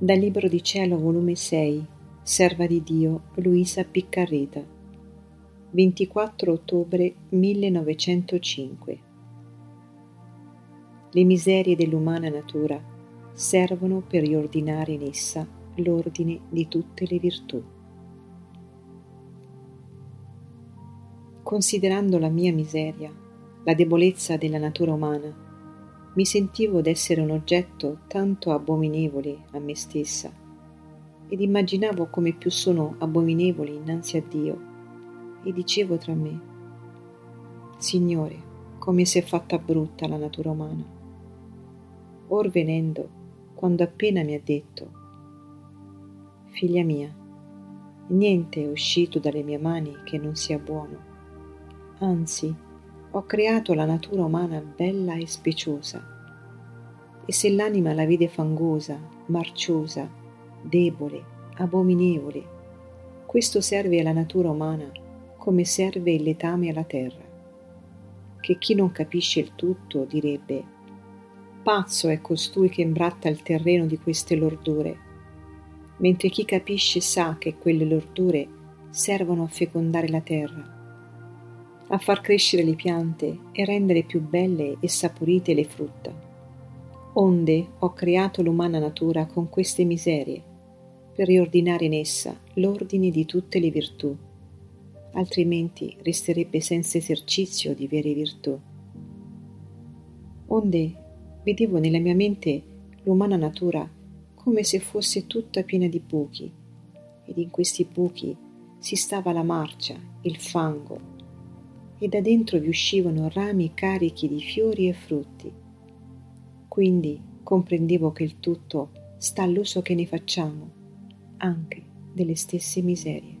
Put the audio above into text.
Dal Libro di Cielo, volume 6, Serva di Dio, Luisa Piccarreta, 24 ottobre 1905. Le miserie dell'umana natura servono per riordinare in essa l'ordine di tutte le virtù. Considerando la mia miseria, la debolezza della natura umana, mi sentivo d'essere un oggetto tanto abominevole a me stessa ed immaginavo come più sono abominevoli innanzi a Dio e dicevo tra me, Signore, come si è fatta brutta la natura umana. Or venendo, quando appena mi ha detto, Figlia mia, niente è uscito dalle mie mani che non sia buono, anzi, ho creato la natura umana bella e speciosa. E se l'anima la vede fangosa, marciosa, debole, abominevole, questo serve alla natura umana come serve il letame alla terra. Che chi non capisce il tutto direbbe, pazzo è costui che imbratta il terreno di queste lordure, mentre chi capisce sa che quelle lordure servono a fecondare la terra a far crescere le piante e rendere più belle e saporite le frutta. Onde ho creato l'umana natura con queste miserie, per riordinare in essa l'ordine di tutte le virtù, altrimenti resterebbe senza esercizio di vere virtù. Onde vedevo nella mia mente l'umana natura come se fosse tutta piena di buchi, ed in questi buchi si stava la marcia, il fango, e da dentro vi uscivano rami carichi di fiori e frutti. Quindi comprendevo che il tutto sta all'uso che ne facciamo, anche delle stesse miserie.